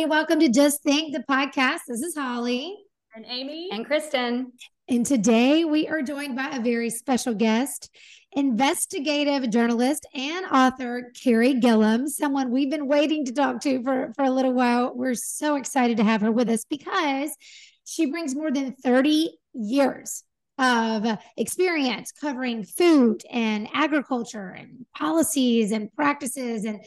everybody. Welcome to Just Think, the podcast. This is Holly. And Amy. And Kristen. And today we are joined by a very special guest, investigative journalist and author Carey Gillam, someone we've been waiting to talk to for, for a little while. We're so excited to have her with us because she brings more than 30 years of experience covering food and agriculture and policies and practices and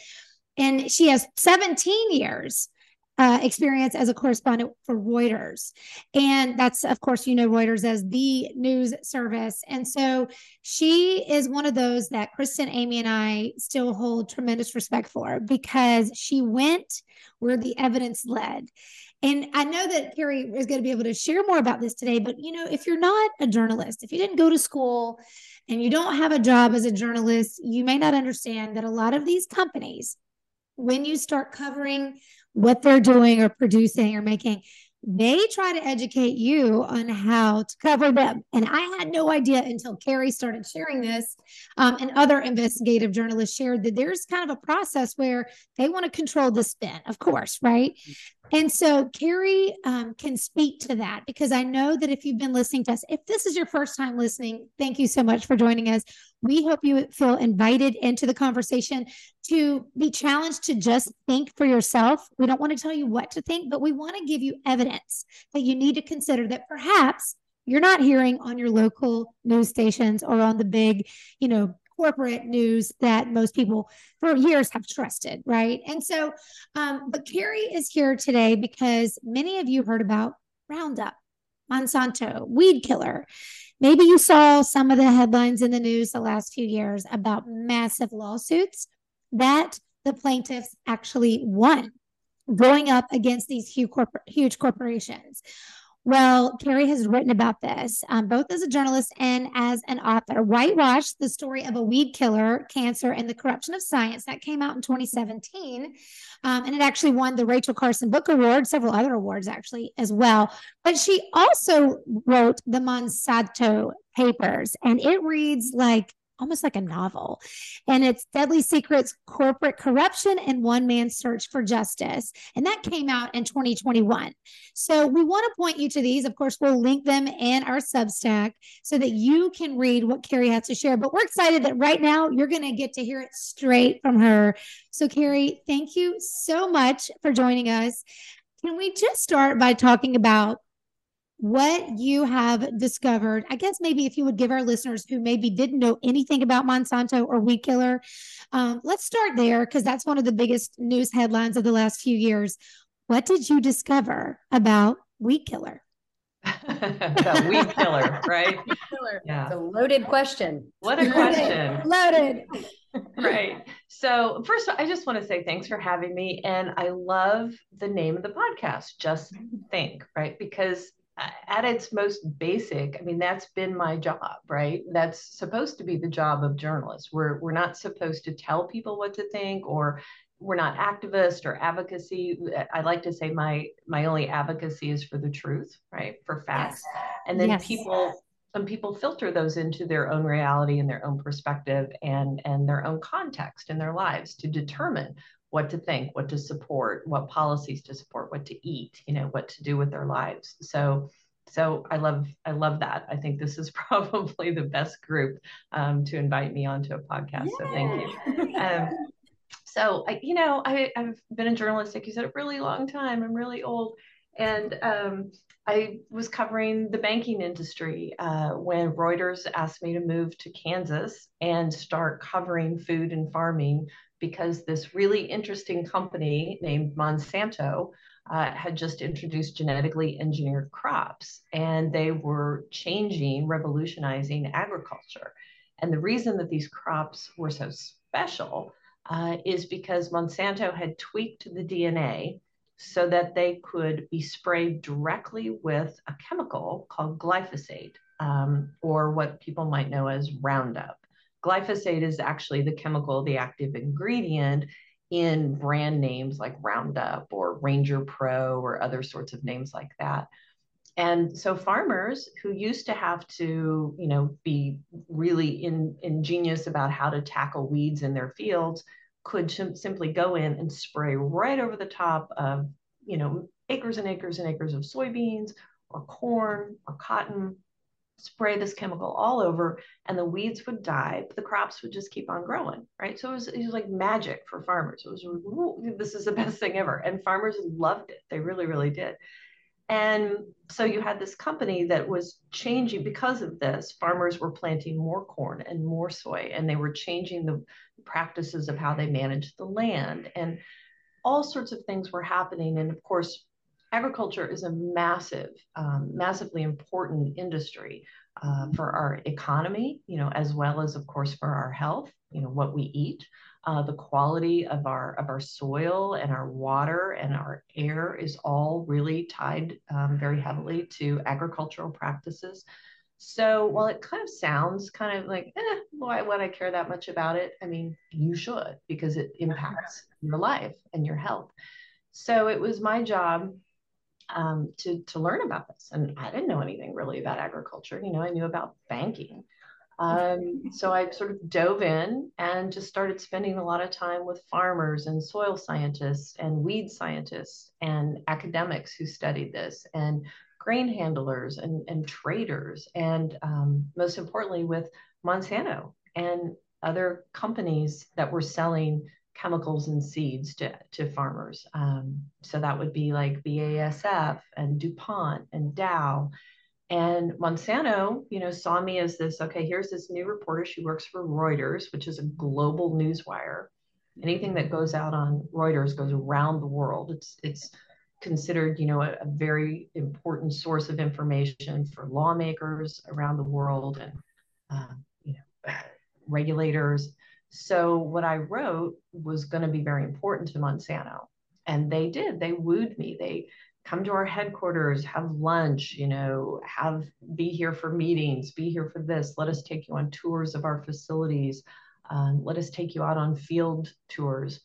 and she has 17 years uh, experience as a correspondent for Reuters. And that's, of course, you know, Reuters as the news service. And so she is one of those that Kristen, Amy, and I still hold tremendous respect for because she went where the evidence led. And I know that Carey is going to be able to share more about this today, but you know, if you're not a journalist, if you didn't go to school and you don't have a job as a journalist, you may not understand that a lot of these companies, when you start covering what they're doing or producing or making, they try to educate you on how to cover them. And I had no idea until Carey started sharing this, um, and other investigative journalists shared that there's kind of a process where they want to control the spin, of course, right? And so Carey um, can speak to that because I know that if you've been listening to us, if this is your first time listening, thank you so much for joining us. We hope you feel invited into the conversation to be challenged to just think for yourself. We don't want to tell you what to think, but we want to give you evidence that you need to consider that perhaps you're not hearing on your local news stations or on the big, you know, corporate news that most people for years have trusted, right? And so, um, but Carey is here today because many of you heard about Roundup, Monsanto, weed killer. Maybe you saw some of the headlines in the news the last few years about massive lawsuits that the plaintiffs actually won going up against these huge, corpor- huge corporations. Well, Carey has written about this, um, both as a journalist and as an author. Whitewash, the story of a weed killer, cancer, and the corruption of science, that came out in 2017. Um, and it actually won the Rachel Carson Book Award, several other awards actually as well. But she also wrote the Monsanto Papers, and it reads like almost like a novel. And it's Deadly Secrets Corporate Corruption and One Man's Search for Justice. And that came out in 2021. So we want to point you to these. Of course, we'll link them in our Substack so that you can read what Carey has to share. But we're excited that right now you're going to get to hear it straight from her. So, Carey, thank you so much for joining us. Can we just start by talking about what you have discovered. I guess maybe if you would give our listeners who maybe didn't know anything about Monsanto or weed killer, um, let's start there because that's one of the biggest news headlines of the last few years. What did you discover about weed killer? the weed killer, right? Killer. Yeah. It's a loaded question. What a question. loaded. right. So, first, I just want to say thanks for having me. And I love the name of the podcast, Just Think, right? Because at its most basic, I mean, that's been my job, right? That's supposed to be the job of journalists. We're we're not supposed to tell people what to think, or we're not activist or advocacy. I like to say my my only advocacy is for the truth, right? For facts, yes. and then yes. people some people filter those into their own reality and their own perspective and and their own context in their lives to determine what to think, what to support, what policies to support, what to eat, you know, what to do with their lives. So, so I love I love that. I think this is probably the best group um, to invite me onto a podcast. Yeah. So thank you. Um, so I, you know, I, I've been a journalist, like you said, a really long time. I'm really old. And um, I was covering the banking industry uh, when Reuters asked me to move to Kansas and start covering food and farming because this really interesting company named Monsanto uh, had just introduced genetically engineered crops and they were changing, revolutionizing agriculture. And the reason that these crops were so special uh, is because Monsanto had tweaked the DNA so that they could be sprayed directly with a chemical called glyphosate, um, or what people might know as Roundup. Glyphosate is actually the chemical, the active ingredient in brand names like Roundup or Ranger Pro or other sorts of names like that. And so farmers who used to have to, you know, be really in, ingenious about how to tackle weeds in their fields could simply go in and spray right over the top of, you know, acres and acres and acres of soybeans or corn or cotton, spray this chemical all over, and the weeds would die, but the crops would just keep on growing, right? So it was, it was like magic for farmers. It was, this is the best thing ever. And farmers loved it. They really, really did. And so you had this company that was changing because of this. Farmers were planting more corn and more soy, and they were changing the practices of how they managed the land. And all sorts of things were happening. And of course, agriculture is a massive, um, massively important industry uh, for our economy, you know, as well as, of course, for our health, you know, what we eat. Uh, the quality of our of our soil and our water and our air is all really tied um, very heavily to agricultural practices. So while it kind of sounds kind of like, eh, why would I care that much about it? I mean, you should because it impacts your life and your health. So it was my job um, to to learn about this, and I didn't know anything really about agriculture. You know, I knew about banking, um, so I sort of dove in and just started spending a lot of time with farmers and soil scientists and weed scientists and academics who studied this and grain handlers and, and traders and um, most importantly with Monsanto and other companies that were selling chemicals and seeds to, to farmers. Um, so that would be like BASF and DuPont and Dow and Monsanto, you know, saw me as this, okay, here's this new reporter. She works for Reuters, which is a global news wire. Anything that goes out on Reuters goes around the world. It's it's considered, you know, a, a very important source of information for lawmakers around the world and uh, you know regulators. So what I wrote was going to be very important to Monsanto, and they did. They wooed me. They come to our headquarters, have lunch, you know, have be here for meetings, be here for this. Let us take you on tours of our facilities. Um, let us take you out on field tours.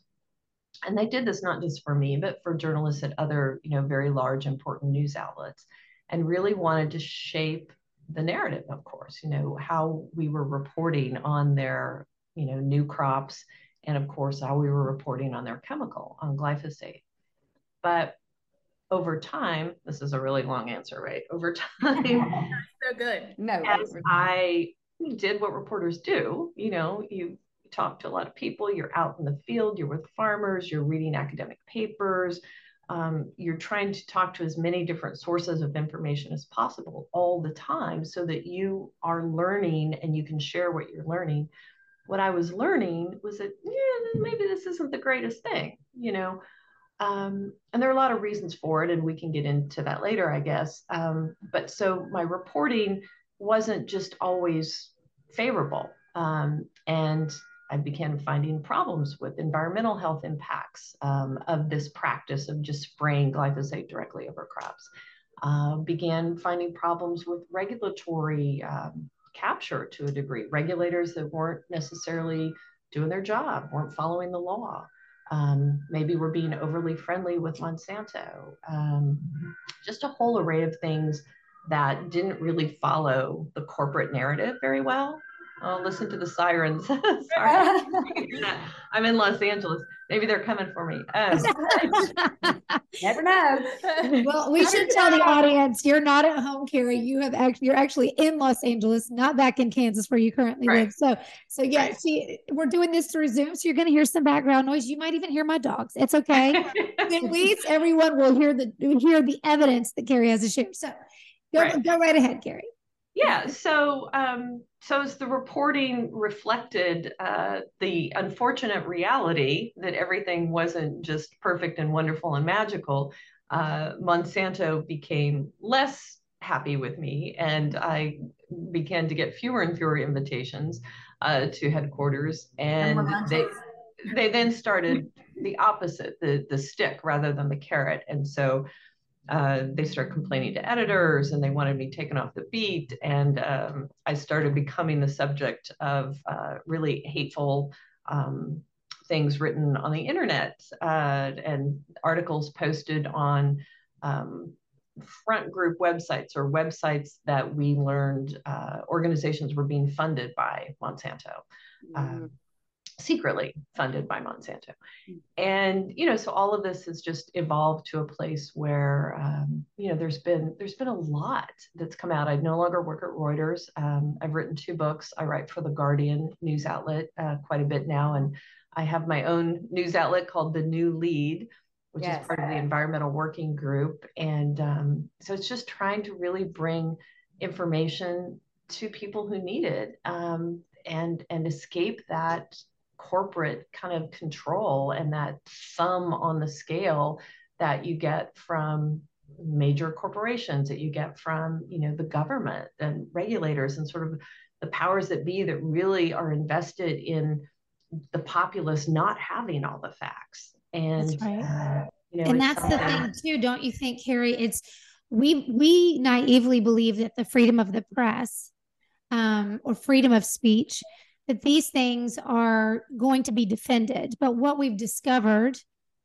And they did this not just for me, but for journalists at other, you know, very large, important news outlets, and really wanted to shape the narrative, of course, you know, how we were reporting on their, you know, new crops, and of course, how we were reporting on their chemical, on glyphosate. But over time, this is a really long answer, right? Over time, so good. No, as I did what reporters do, you know, you talk to a lot of people, you're out in the field, you're with farmers, you're reading academic papers, um, you're trying to talk to as many different sources of information as possible all the time so that you are learning and you can share what you're learning. What I was learning was that, yeah, maybe this isn't the greatest thing, you know. Um, and there are a lot of reasons for it, and we can get into that later, I guess. Um, but so my reporting wasn't just always favorable. Um, and I began finding problems with environmental health impacts um, of this practice of just spraying glyphosate directly over crops. Uh, began finding problems with regulatory um, capture to a degree, regulators that weren't necessarily doing their job, weren't following the law. Um, maybe we're being overly friendly with Monsanto. Um, just a whole array of things that didn't really follow the corporate narrative very well. Oh, listen to the sirens. Sorry. I'm in Los Angeles. Maybe they're coming for me. Um, Never know. well, we should tell the audience you're not at home, Carey. You have actually you're actually in Los Angeles, not back in Kansas where you currently right. live. So so yeah, right. see, we're doing this through Zoom, so you're gonna hear some background noise. You might even hear my dogs. It's okay. At least everyone will hear the hear the evidence that Carey has to share. So go, right. go right ahead, Carey. Yeah. So, um, so as the reporting reflected uh, the unfortunate reality that everything wasn't just perfect and wonderful and magical, uh, Monsanto became less happy with me, and I began to get fewer and fewer invitations uh, to headquarters, and they they then started the opposite, the the stick rather than the carrot, and so uh, they started complaining to editors and they wanted me taken off the beat. And um, I started becoming the subject of uh, really hateful um, things written on the internet uh, and articles posted on um, front group websites or websites that we learned uh, organizations were being funded by Monsanto. Mm-hmm secretly funded by Monsanto. And you know, so all of this has just evolved to a place where um, you know there's been there's been a lot that's come out. I no longer work at Reuters. Um, I've written two books. I write for the Guardian news outlet uh, quite a bit now, and I have my own news outlet called the New Lede. Which yes. is part of the environmental working group. And um, so it's just trying to really bring information to people who need it um, and and escape that corporate kind of control and that thumb on the scale that you get from major corporations that you get from you know the government and regulators and sort of the powers that be that really are invested in the populace not having all the facts and that's right. uh, you know, and that's the thing too don't you think carey it's we we naively believe that the freedom of the press um, or freedom of speech that these things are going to be defended. But what we've discovered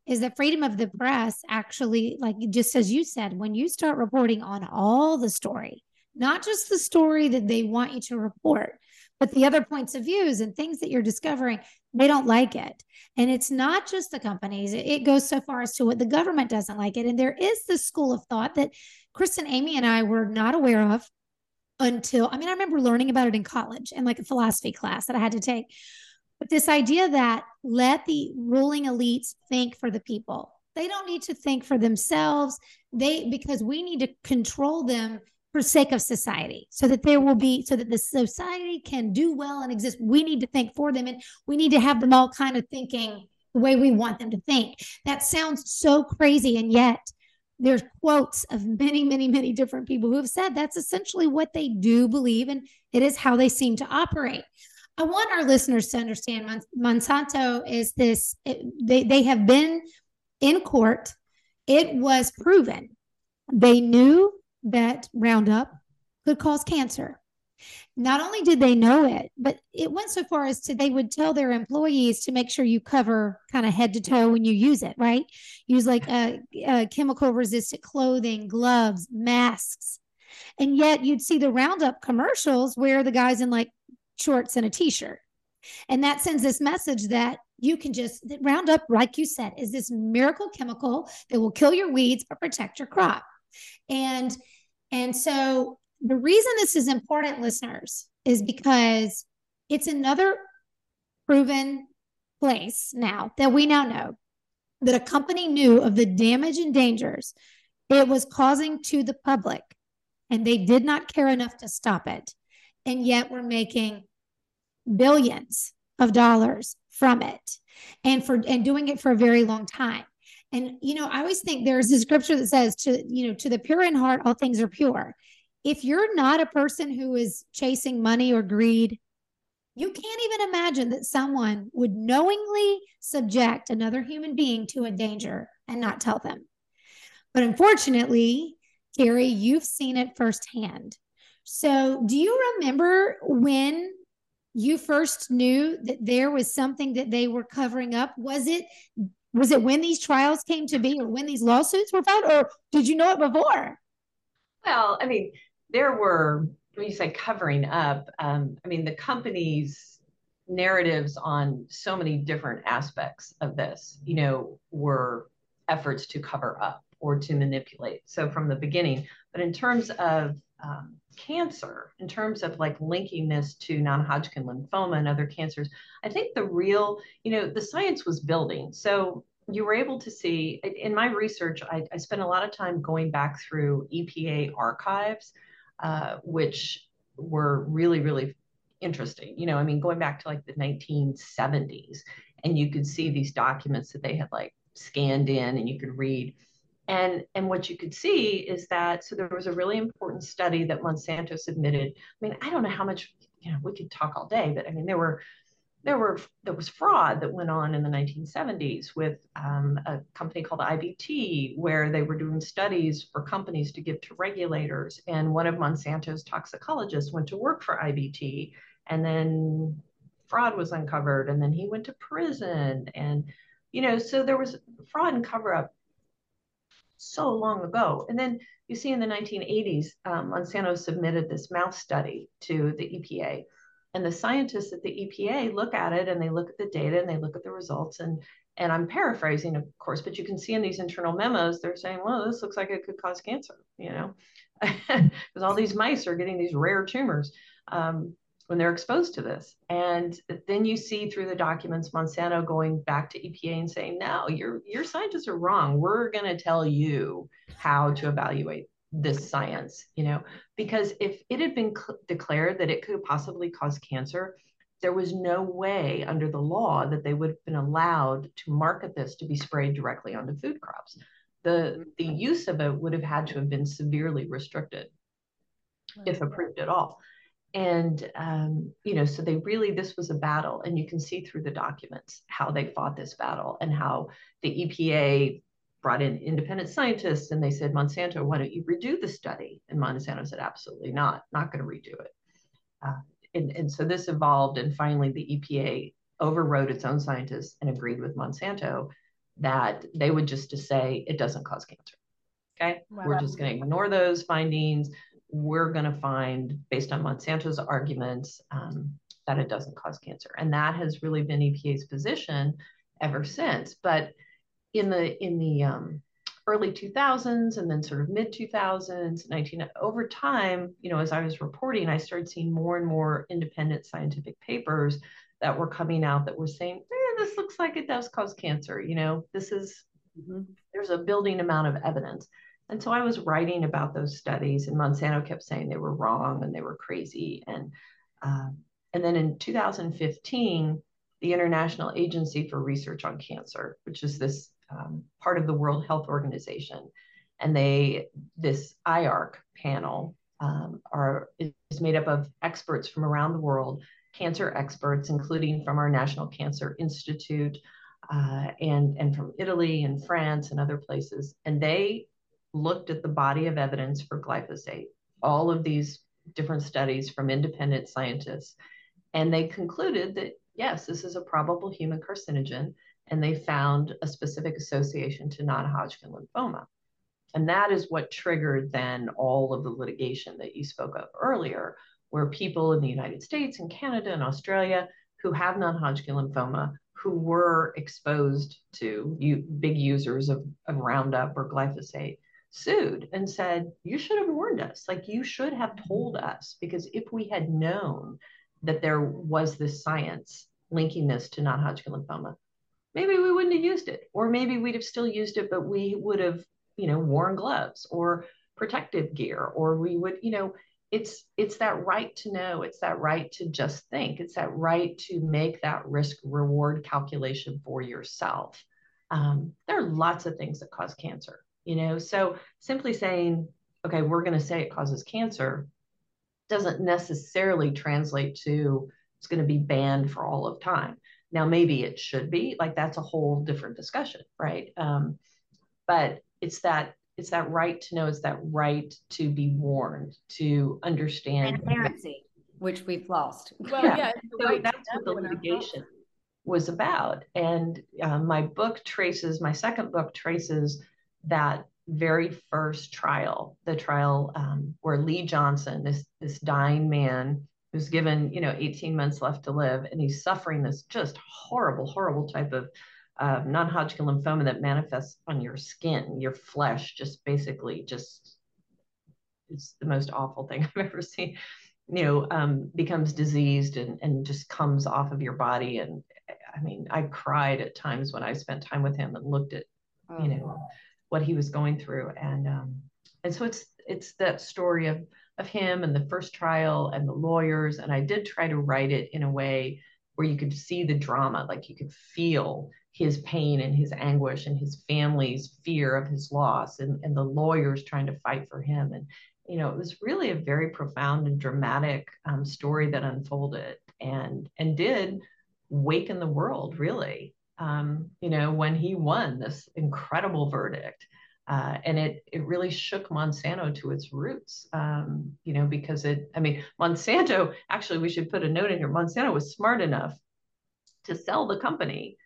is that freedom of the press actually, like just as you said, when you start reporting on all the story, not just the story that they want you to report, but the other points of views and things that you're discovering, they don't like it. And it's not just the companies, it goes so far as to what the government doesn't like it. And there is this school of thought that Kristen, Amy, and I were not aware of until I mean, I remember learning about it in college and like a philosophy class that I had to take. But this idea that let the ruling elites think for the people. They don't need to think for themselves. They because we need to control them for sake of society so that there will be so that the society can do well and exist we need to think for them and we need to have them all kind of thinking the way we want them to think that sounds so crazy and yet there's quotes of many, many, many different people who have said that's essentially what they do believe, and it is how they seem to operate. I want our listeners to understand Monsanto is this, it, they, they have been in court. It was proven. They knew that Roundup could cause cancer not only did they know it, but it went so far as to they would tell their employees to make sure you cover kind of head to toe when you use it, right? Use like a, a chemical resistant clothing, gloves, masks. And yet you'd see the Roundup commercials where the guy's in like shorts and a t shirt. And that sends this message that you can just Roundup, like you said, is this miracle chemical that will kill your weeds but protect your crop. And and so the reason this is important, listeners, is because it's another proven place now that we now know that a company knew of the damage and dangers it was causing to the public, and they did not care enough to stop it. And yet we're making billions of dollars from it and for and doing it for a very long time. And you know, I always think there's a scripture that says to you know, to the pure in heart, all things are pure if you're not a person who is chasing money or greed, you can't even imagine that someone would knowingly subject another human being to a danger and not tell them. But unfortunately, Carey, you've seen it firsthand. So, do you remember when you first knew that there was something that they were covering up? Was it was it when these trials came to be or when these lawsuits were filed or did you know it before? Well, I mean, there were when you say covering up, um, I mean the company's narratives on so many different aspects of this, you know, were efforts to cover up or to manipulate. So from the beginning, but in terms of um, cancer, in terms of like linking this to non-Hodgkin lymphoma and other cancers, I think the real, you know, the science was building. So you were able to see in my research, I, I spent a lot of time going back through EPA archives, uh, which were really, really interesting. You know, I mean, going back to like the 1970s, and you could see these documents that they had like scanned in and you could read and and what you could see is that so there was a really important study that monsanto submitted i mean i don't know how much you know we could talk all day but i mean there were there were there was fraud that went on in the 1970s with um, a company called IBT, where they were doing studies for companies to give to regulators. And one of Monsanto's toxicologists went to work for IBT, and then fraud was uncovered, and then he went to prison, and you know, so there was fraud and cover up so long ago. And then you see in the 1980s, um, Monsanto submitted this mouse study to the EPA. And the scientists at the EPA look at it and they look at the data and they look at the results. And, and I'm paraphrasing, of course, but you can see in these internal memos, they're saying, well, this looks like it could cause cancer, you know, because all these mice are getting these rare tumors. Um, when they're exposed to this. And then you see through the documents Monsanto going back to EPA and saying, no, your, your scientists are wrong. We're going to tell you how to evaluate this science, you know, because if it had been cl- declared that it could possibly cause cancer, there was no way under the law that they would have been allowed to market this to be sprayed directly onto food crops. The, the use of it would have had to have been severely restricted if approved at all and um, you know so they really this was a battle and you can see through the documents how they fought this battle and how the epa brought in independent scientists and they said monsanto why don't you redo the study and monsanto said absolutely not not going to redo it uh, and, and so this evolved and finally the epa overrode its own scientists and agreed with monsanto that they would just to say it doesn't cause cancer okay wow. we're just going to ignore those findings we're going to find, based on Monsanto's arguments, um, that it doesn't cause cancer. And that has really been EPA's position ever since. But in the in the um, early 2000s and then sort of mid 2000s, 19 over time, you know, as I was reporting, I started seeing more and more independent scientific papers that were coming out that were saying, eh, this looks like it does cause cancer. You know, this is mm-hmm. there's a building amount of evidence. And so I was writing about those studies, and Monsanto kept saying they were wrong and they were crazy. And um, and then in 2015, the International Agency for Research on Cancer, which is this um, part of the World Health Organization, and they this IARC panel um, are is made up of experts from around the world, cancer experts, including from our National Cancer Institute. Uh, and and from Italy and France and other places, and they looked at the body of evidence for glyphosate, all of these different studies from independent scientists, and they concluded that yes, this is a probable human carcinogen, and they found a specific association to non Hodgkin lymphoma. And that is what triggered then all of the litigation that you spoke of earlier, where people in the United States and Canada and Australia who have non Hodgkin lymphoma who were exposed to you, big users of, of Roundup or glyphosate sued and said, You should have warned us. Like, you should have told us, because if we had known that there was this science linking this to non Hodgkin lymphoma, maybe we wouldn't have used it. Or maybe we'd have still used it, but we would have, you know, worn gloves or protective gear, or we would, you know, it's it's that right to know it's that right to just think it's that right to make that risk reward calculation for yourself um, there are lots of things that cause cancer you know so simply saying okay we're going to say it causes cancer doesn't necessarily translate to it's going to be banned for all of time now maybe it should be like that's a whole different discussion right? Um, but it's that it's that right to know it's that right to be warned to understand. Transparency which we've lost. Well yeah, yeah so right that's what the litigation was about. And uh, my book traces my second book traces that very first trial, the trial um, where Lee Johnson, this this dying man, who's given you know 18 months left to live, and he's suffering this just horrible, horrible type of uh, non-Hodgkin lymphoma that manifests on your skin, your flesh, just basically just it's the most awful thing I've ever seen. You know, um, becomes diseased and and just comes off of your body. And I mean, I cried at times when I spent time with him and looked at, oh. you know, what he was going through. And um, and so it's it's that story of of him and the first trial and the lawyers. And I did try to write it in a way where you could see the drama, like you could feel his pain and his anguish and his family's fear of his loss and, and the lawyers trying to fight for him. And, you know, it was really a very profound and dramatic um, story that unfolded and and did waken the world really um, you know, when he won this incredible verdict. Uh, and it it really shook Monsanto to its roots, um, you know, because it. I mean, Monsanto. Actually, we should put a note in here. Monsanto was smart enough to sell the company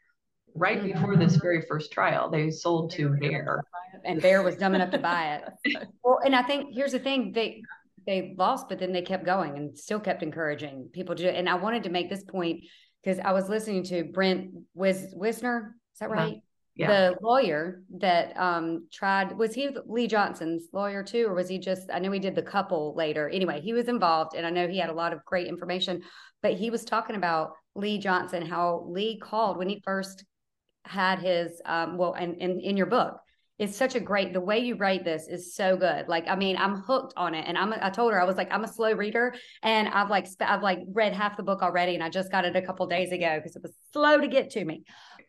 right mm-hmm. before this very first trial. They sold to Bayer, and Bayer was dumb enough to buy it. Well, and I think here's the thing: they they lost, but then they kept going and still kept encouraging people to. And I wanted to make this point because I was listening to Brent Wis- Wisner. Is that right? Yeah. The lawyer that um, tried was he Lee Johnson's lawyer too, or was he just? I know he did the couple later. Anyway, he was involved, and I know he had a lot of great information. But he was talking about Lee Johnson, how Lee called when he first had his um, well, and in your book, it's such a great the way you write this is so good like i mean i'm hooked on it and i'm i told her i was like i'm a slow reader and i've like i've like read half the book already and i just got it a couple days ago because it was slow to get to me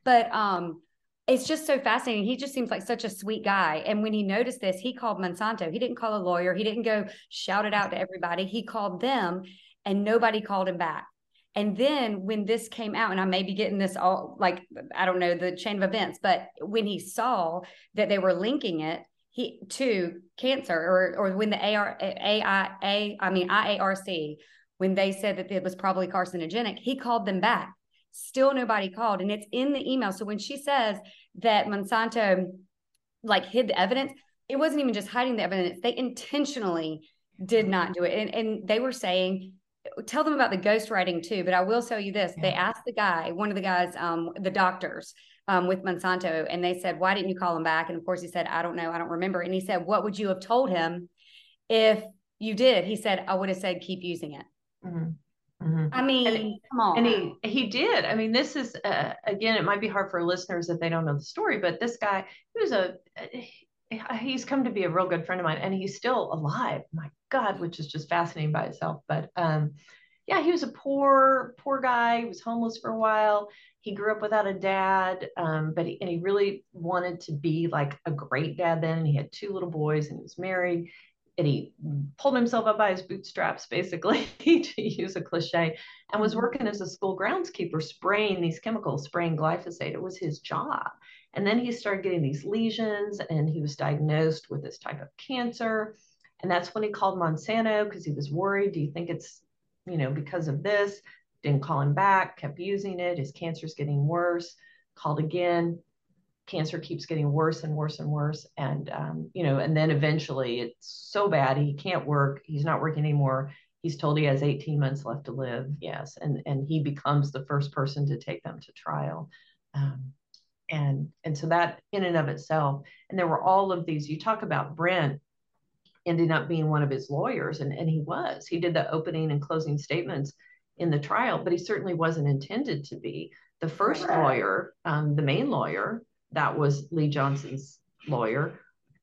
but um it's just so fascinating. He just seems like such a sweet guy. And when he noticed this he called monsanto. He didn't call a lawyer. He didn't go shout it out to everybody. He called them and nobody called him back. And then when this came out, and I may be getting this all like, I don't know the chain of events, but when he saw that they were linking it, he to cancer or or when the AR AI I mean IARC when they said that it was probably carcinogenic, he called them back. Still nobody called, and it's in the email. So when she says that Monsanto like hid the evidence, it wasn't even just hiding the evidence; they intentionally did not do it, and and they were saying tell them about the ghostwriting too. But I will tell you this: yeah. they asked the guy, one of the guys, um, the doctors um, with Monsanto, and they said, "Why didn't you call him back?" And of course, he said, "I don't know, I don't remember." And he said, "What would you have told him if you did?" He said, "I would have said keep using it." Mm-hmm. Mm-hmm. I mean, and, come on. And he he did. I mean, this is uh, again, it might be hard for listeners if they don't know the story, but this guy, he was a he's come to be a real good friend of mine, and he's still alive. My God, which is just fascinating by itself. But um, yeah, he was a poor, poor guy. He was homeless for a while. He grew up without a dad, um, but he, and he really wanted to be like a great dad then. And he had two little boys and he was married. And he pulled himself up by his bootstraps, basically, to use a cliche, and was mm-hmm. working as a school groundskeeper, spraying these chemicals, spraying glyphosate. It was his job. And then he started getting these lesions, and he was diagnosed with this type of cancer. And that's when he called Monsanto because he was worried. Do you think it's, you know, because of this? Didn't call him back, kept using it. His cancer's getting worse. Called again. Cancer keeps getting worse and worse and worse. And, um, you know, and then eventually it's so bad he can't work. He's not working anymore. He's told he has 18 months left to live. Yes. And, and he becomes the first person to take them to trial. Um, and and so that in and of itself and there were all of these you talk about brent ending up being one of his lawyers and, and he was he did the opening and closing statements in the trial but he certainly wasn't intended to be the first lawyer um, the main lawyer that was lee johnson's lawyer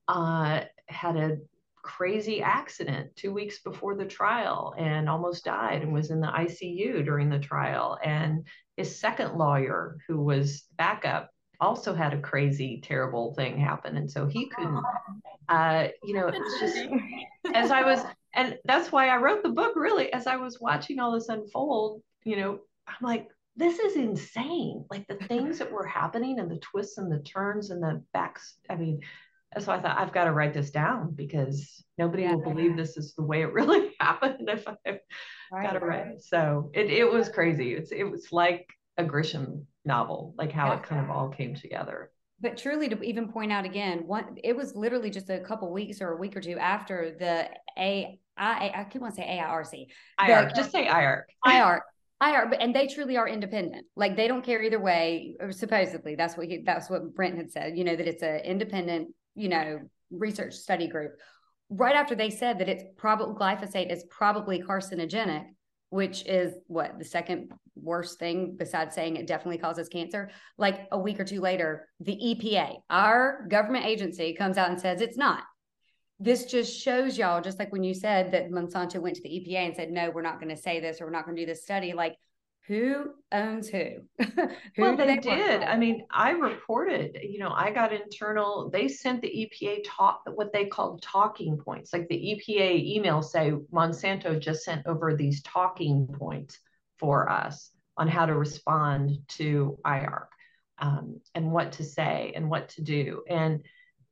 uh, had a crazy accident two weeks before the trial and almost died and was in the icu during the trial and his second lawyer who was backup also had a crazy, terrible thing happen. And so he couldn't, uh, you know, it was just as I was, and that's why I wrote the book really, as I was watching all this unfold, you know, I'm like, this is insane. Like the things that were happening and the twists and the turns and the backs. I mean, uh, so I thought I've got to write this down because nobody yeah, will believe this is the way it really happened if I've right, got to write. So it, it was crazy. It's it was like a Grisham novel, like how yeah. it kind of all came together. but truly to even point out again, one it was literally just a couple weeks or a week or two after the A I I keep want to say AIRC. IARC, just say IARC. IARC. IARC, but and they truly are independent. Like they don't care either way. Uh, supposedly, that's what he, that's what Brent had said. You know that it's an independent, you know, research study group. Right after they said that it's probably glyphosate is probably carcinogenic, which is what the second worst thing besides saying it definitely causes cancer. Like a week or two later, the EPA, our government agency, comes out and says it's not. This just shows y'all, just like when you said that Monsanto went to the EPA and said, no, we're not going to say this or we're not going to do this study. Like who owns who? who well, they, they did. I mean, I reported, you know, I got internal, they sent the EPA talk what they called talking points. Like the EPA email say Monsanto just sent over these talking points for us on how to respond to IARC um, and what to say and what to do. And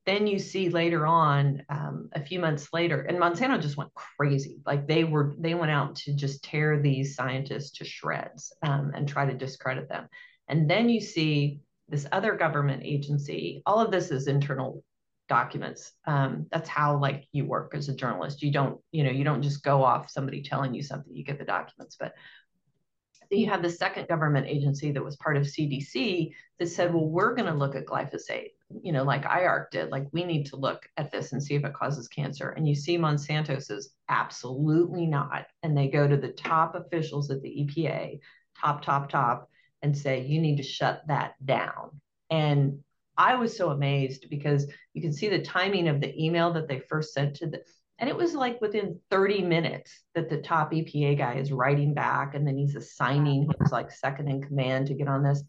then you see later on um, a few months later and monsanto just went crazy. Like they were they went out to just tear these scientists to shreds um, and try to discredit them. And then you see this other government agency all of this is internal documents um, that's how like you work as a journalist. You don't you know you don't just go off somebody telling you something you get the documents. But you have the second government agency that was part of cdc that said well we're going to look at glyphosate you know, like IARC did, like we need to look at this and see if it causes cancer. And you see Monsanto says, absolutely not. And they go to the top officials at the EPA, top, top, top, and say, you need to shut that down. And I was so amazed because you can see the timing of the email that they first sent to the, and it was like within 30 minutes that the top EPA guy is writing back and then he's assigning his like second in command to get on this.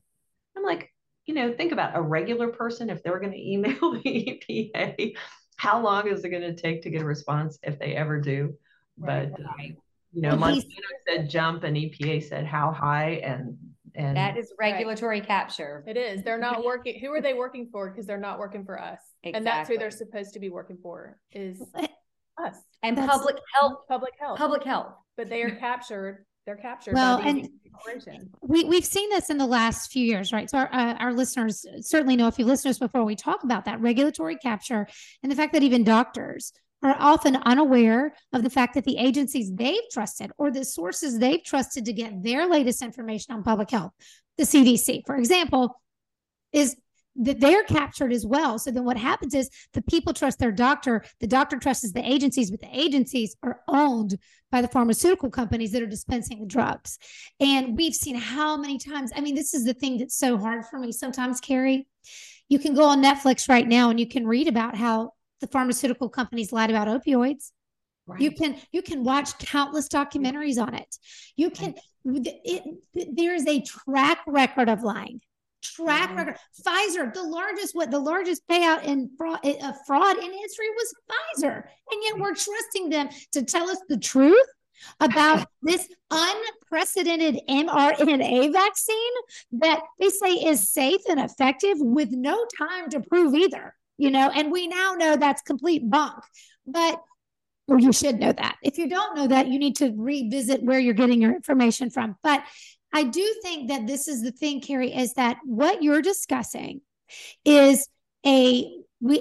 I'm like, you know, think about a regular person, if they're going to email the EPA, how long is it going to take to get a response if they ever do? Right. But, uh, right. you know, well, Monsanto said jump and EPA said how high and and that is regulatory right. capture. It is. They're not working. Who are they working for? Because they're not working for us. Exactly. And that's who they're supposed to be working for is us. And that's public health. Public health. Public health. But they are captured they're captured well and we, we've seen this in the last few years right? So our, uh, our listeners certainly know if you've listened to us before we talk about that. Regulatory capture and the fact that even doctors are often unaware of the fact that the agencies they've trusted or the sources they've trusted to get their latest information on public health the cdc for example is that they're captured as well. So then what happens is the people trust their doctor, the doctor trusts the agencies, but the agencies are owned by the pharmaceutical companies that are dispensing the drugs. And we've seen how many times, I mean, this is the thing that's so hard for me sometimes, Carey. You can go on Netflix right now and you can read about how the pharmaceutical companies lied about opioids. Right. You can you can watch countless documentaries on it. You can it, it, there is a track record of lying track mm-hmm. record. Pfizer, the largest, what the largest payout in fraud, uh, fraud in history was Pfizer, and yet we're trusting them to tell us the truth about this unprecedented mRNA vaccine that they say is safe and effective with no time to prove either. You know, and we now know that's complete bunk, but or you should know that. If you don't know that, you need to revisit where you're getting your information from. But I do think that this is the thing, Carey, is that what you're discussing is a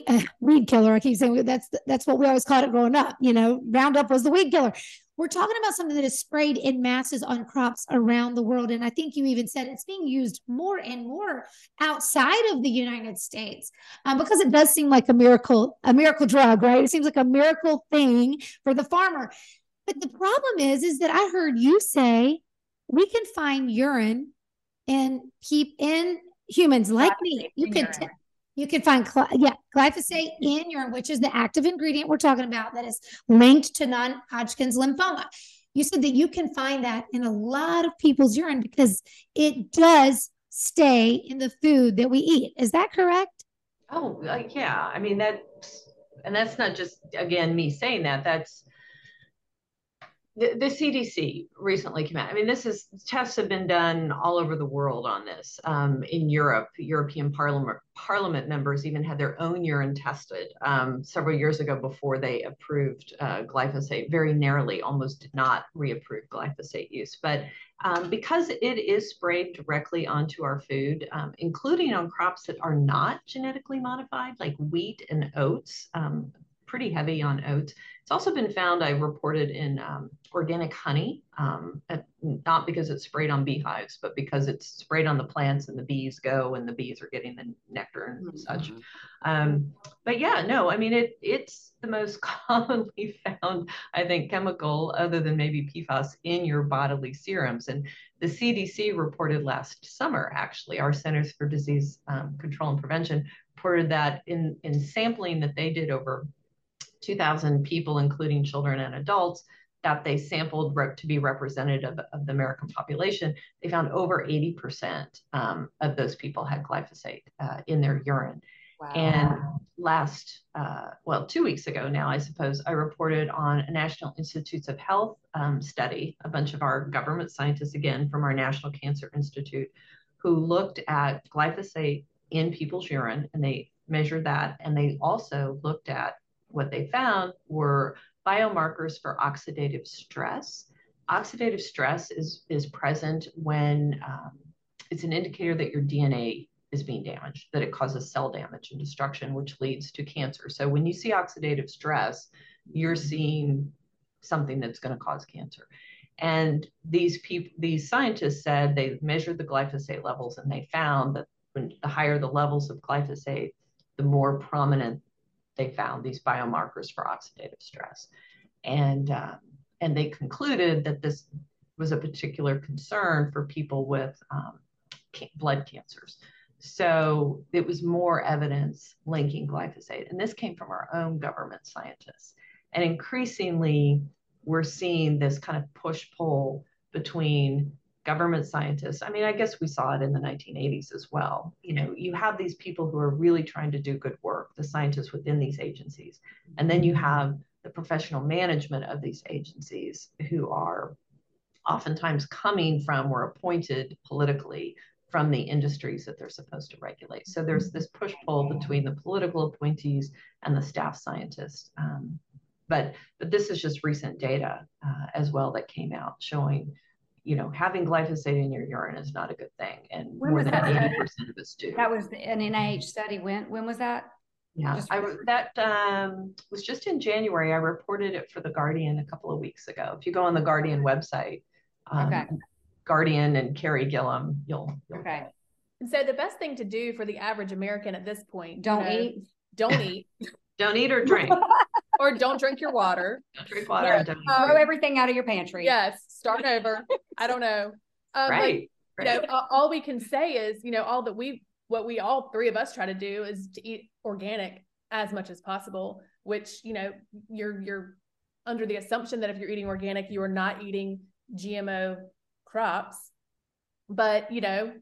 uh, weed killer. I keep saying that's that's what we always called it growing up. You know, Roundup was the weed killer. We're talking about something that is sprayed in masses on crops around the world, and I think you even said it's being used more and more outside of the United States um, because it does seem like a miracle, a miracle drug, right? It seems like a miracle thing for the farmer. But the problem is, is that I heard you say we can find urine in keep in humans like me. You can t- you can find yeah glyphosate in urine, which is the active ingredient we're talking about that is linked to non-Hodgkin's lymphoma. You said that you can find that in a lot of people's urine because it does stay in the food that we eat. Is that correct? Oh, uh, yeah. I mean that, and that's not just again me saying that. That's the, the, CDC recently came out. I mean, this is tests have been done all over the world on this. Um, in Europe, European Parliament Parliament members even had their own urine tested um, several years ago before they approved uh, glyphosate. Very narrowly, almost did not reapprove glyphosate use. But um, because it is sprayed directly onto our food, um, including on crops that are not genetically modified, like wheat and oats, um, pretty heavy on oats it's also been found, I reported in um, organic honey, um, at, not because it's sprayed on beehives, but because it's sprayed on the plants and the bees go and the bees are getting the nectar and mm-hmm. such. Um, but yeah, no, I mean, it it's the most commonly found, I think, chemical other than maybe PFAS in your bodily serums. And the CDC reported last summer, actually, our Centers for Disease um, Control and Prevention reported that in, in sampling that they did over 2,000 people, including children and adults, that they sampled to be representative of the American population, they found over 80% um, of those people had glyphosate uh, in their urine. Wow. And last, uh, well, two weeks ago now, I suppose, I reported on a National Institutes of Health um, study, a bunch of our government scientists, again, from our National Cancer Institute, who looked at glyphosate in people's urine and they measured that. And they also looked at what they found were biomarkers for oxidative stress. Oxidative stress is, is present when um, it's an indicator that your DNA is being damaged, that it causes cell damage and destruction, which leads to cancer. So when you see oxidative stress, you're seeing something that's going to cause cancer. And these people, these scientists said they measured the glyphosate levels and they found that when the higher the levels of glyphosate, the more prominent they found these biomarkers for oxidative stress. And, um, and they concluded that this was a particular concern for people with um, blood cancers. So it was more evidence linking glyphosate. And this came from our own government scientists. And increasingly, we're seeing this kind of push pull between government scientists. I mean, I guess we saw it in the 1980s as well. You know, you have these people who are really trying to do good work, the scientists within these agencies. And then you have the professional management of these agencies who are oftentimes coming from or appointed politically from the industries that they're supposed to regulate. So there's this push pull between the political appointees and the staff scientists. Um, but but this is just recent data uh, as well that came out showing you know, having glyphosate in your urine is not a good thing. And when more than 80% of us do. That was an NIH study. When, when was that? Yeah, just I, that um, was just in January. I reported it for The Guardian a couple of weeks ago. If you go on the Guardian website, um, okay. Guardian and Carey Gillam, you'll, you'll okay. And so the best thing to do for the average American at this point, don't you know, eat, don't eat, don't eat or drink. or don't drink your water. Don't drink water. Yeah. Don't throw everything out of your pantry. Yes, start over. I don't know. Um, right. But, right. You know, all we can say is, you know, all that we, what we all three of us try to do is to eat organic as much as possible. Which you know, you're you're under the assumption that if you're eating organic, you are not eating GMO crops. But you know,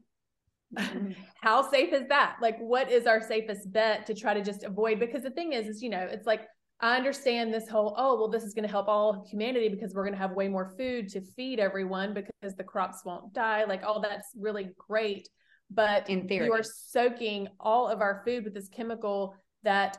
how safe is that? Like, what is our safest bet to try to just avoid? Because the thing is, is you know, it's like I understand this whole, oh, well, this is going to help all humanity because we're going to have way more food to feed everyone because the crops won't die. Like, all that's really great. But in theory, you are soaking all of our food with this chemical that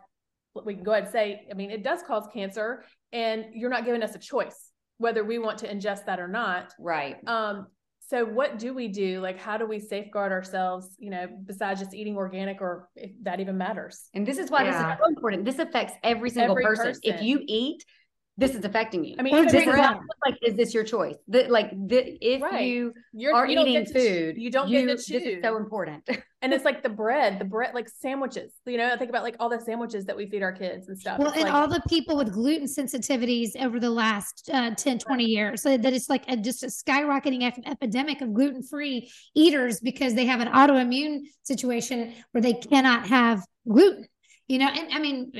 we can go ahead and say, I mean, it does cause cancer, and you're not giving us a choice whether we want to ingest that or not. Right. Um, so what do we do like how do we safeguard ourselves you know besides just eating organic or if that even matters and this is why yeah. this is so important this affects every single every person. person. if you eat this is affecting you. I mean, this is not like, is this your choice? The, like, the, if right. you You're, are you eating food, you don't you, get to choose. This is so important. and it's like the bread, the bread, like sandwiches. You know, I think about like all the sandwiches that we feed our kids and stuff. Well, it's and like, all the people with gluten sensitivities over the last uh, 10, 20 years, so that it's like a, just a skyrocketing epidemic of gluten free eaters because they have an autoimmune situation where they cannot have gluten you know and i mean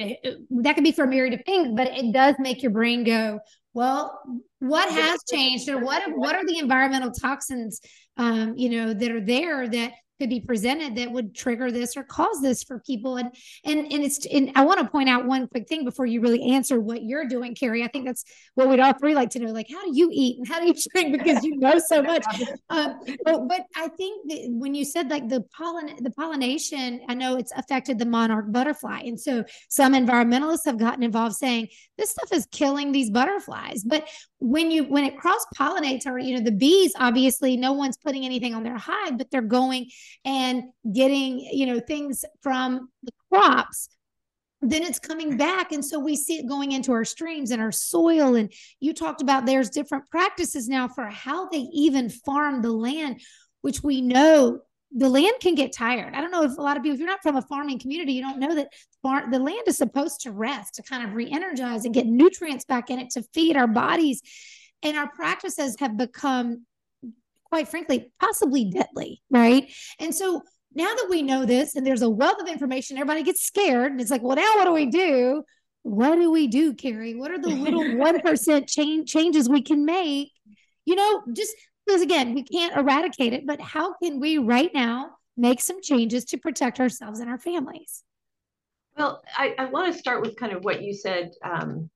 that could be for a myriad of things but it does make your brain go well what has changed or what what are the environmental toxins um, you know that are there that could be presented that would trigger this or cause this for people. And and and it's and i want to point out one quick thing before you really answer what you're doing carey. I think that's what we'd all three like to know like how do you eat and how do you drink? Because you know so much. Um, but, but i think that when you said like the pollen the pollination i know it's affected the monarch butterfly. And so some environmentalists have gotten involved saying this stuff is killing these butterflies. But when you when it cross pollinates or you know the bees obviously no one's putting anything on their hive but they're going and getting you know things from the crops then it's coming back. And so we see it going into our streams and our soil. And you talked about there's different practices now for how they even farm the land which we know the land can get tired. I don't know if a lot of people, if you're not from a farming community, you don't know that far, the land is supposed to rest, to kind of re energize and get nutrients back in it to feed our bodies. And our practices have become, quite frankly, possibly deadly, right? And so now that we know this and there's a wealth of information, everybody gets scared. And it's like, well, now what do we do? What do we do, Carey? What are the little 1% change, changes we can make? You know, just because again, we can't eradicate it, but how can we right now make some changes to protect ourselves and our families? Well, I, I want to start with kind of what you said um,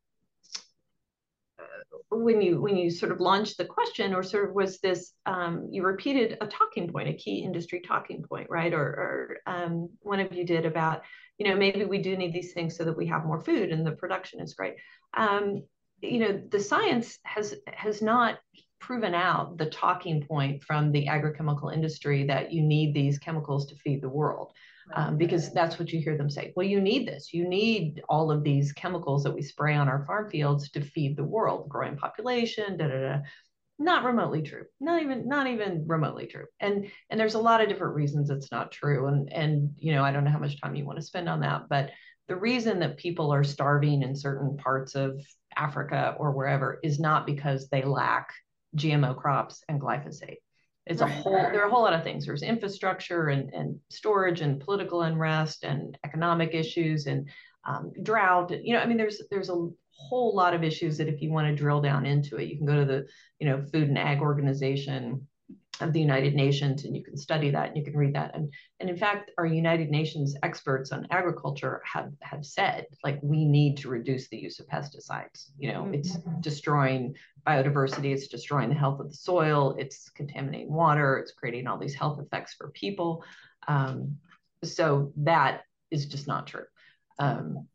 when you when you sort of launched the question, or sort of was this um, you repeated a talking point, a key industry talking point, right? Or, or um, one of you did about you know maybe we do need these things so that we have more food and the production is great. Um, you know the science has has not proven out the talking point from the agrochemical industry that you need these chemicals to feed the world. Um, because that's what you hear them say. Well, you need this. You need all of these chemicals that we spray on our farm fields to feed the world, growing population, da da da. Not remotely true. Not even not even remotely true. And and there's a lot of different reasons it's not true. And and you know I don't know how much time you want to spend on that, but the reason that people are starving in certain parts of Africa or wherever is not because they lack GMO crops and glyphosate. It's right. a whole, there are a whole lot of things. There's infrastructure and, and storage and political unrest and economic issues and um, drought. You know, I mean, there's, there's a whole lot of issues that if you want to drill down into it, you can go to the, you know, Food and Ag Organization of the United Nations, and you can study that and you can read that. And, and in fact, our United Nations experts on agriculture have, have said, like, we need to reduce the use of pesticides. You know, mm-hmm. it's destroying biodiversity, it's destroying the health of the soil, it's contaminating water, it's creating all these health effects for people. Um, so that is just not true. Um,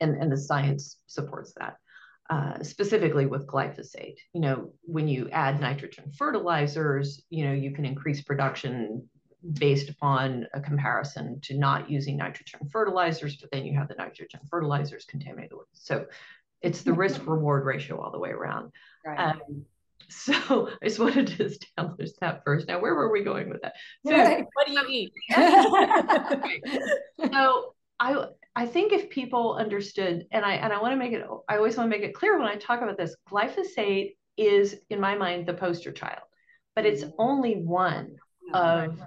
and, and the science supports that uh, specifically with glyphosate. You know, when you add nitrogen fertilizers, you know, you can increase production based upon a comparison to not using nitrogen fertilizers, but then you have the nitrogen fertilizers contaminated. So it's the risk reward ratio all the way around. Right. Um, so I just wanted to establish that first. Now, where were we going with that? Food. What do you eat? okay. so I I think if people understood, and I and I want to make it, I always want to make it clear when I talk about this, glyphosate is, in my mind, the poster child, but it's mm-hmm. only one of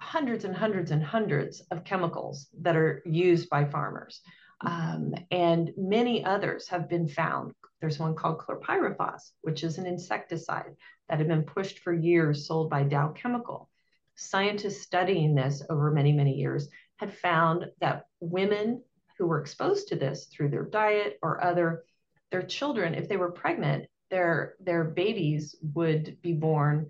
hundreds and hundreds and hundreds of chemicals that are used by farmers. Um, and many others have been found. There's one called chlorpyrifos, which is an insecticide that had been pushed for years, sold by Dow Chemical. Scientists studying this over many, many years had found that women who were exposed to this through their diet or other, their children, if they were pregnant, their their babies would be born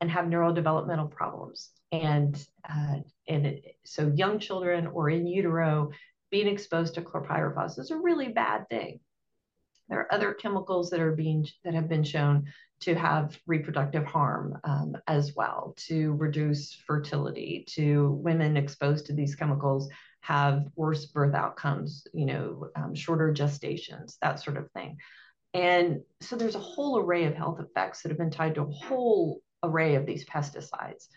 and have neurodevelopmental problems. And uh, and it, so young children or in utero being exposed to chlorpyrifos is a really bad thing. There are other chemicals that are being that have been shown to have reproductive harm um, as well, to reduce fertility, to women exposed to these chemicals have worse birth outcomes, you know, um, shorter gestations, that sort of thing. And so there's a whole array of health effects that have been tied to a whole array of these pesticides.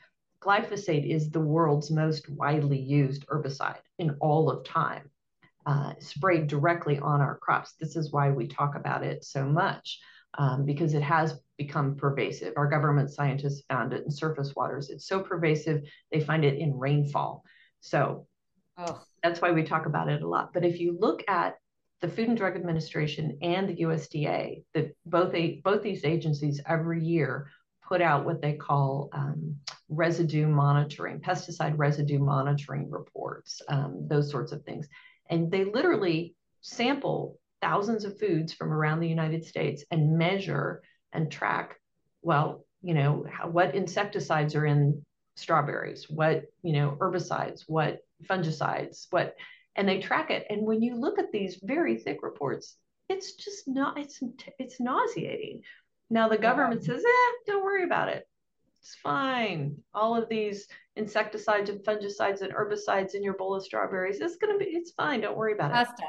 Glyphosate is the world's most widely used herbicide in all of time, uh, sprayed directly on our crops. This is why we talk about it so much um, because it has become pervasive. Our government scientists found it in surface waters. It's so pervasive, they find it in rainfall. So oh. that's why we talk about it a lot. But if you look at the Food and Drug Administration and the USDA, that both a, both these agencies every year put out what they call um, residue monitoring, pesticide residue monitoring reports, um, those sorts of things. And they literally sample thousands of foods from around the United States and measure and track, well, you know, how, what insecticides are in strawberries, what, you know, herbicides, what fungicides, what, and they track it. And when you look at these very thick reports, it's just not, it's, it's nauseating. Now the government says, eh, don't worry about it. It's fine. All of these insecticides and fungicides and herbicides in your bowl of strawberries, it's going to be, it's fine. Don't worry about Trust it.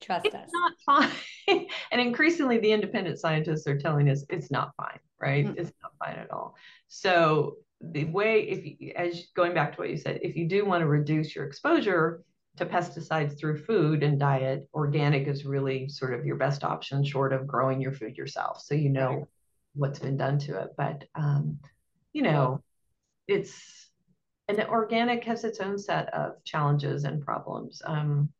Trust us. Trust it's us. not fine. and increasingly, the independent scientists are telling us it's not fine, right? Mm-hmm. It's not fine at all. So the way, if you, as going back to what you said, if you do want to reduce your exposure to pesticides through food and diet, organic is really sort of your best option, short of growing your food yourself. So you know what's been done to it. But um, you know, it's and the organic has its own set of challenges and problems. Um,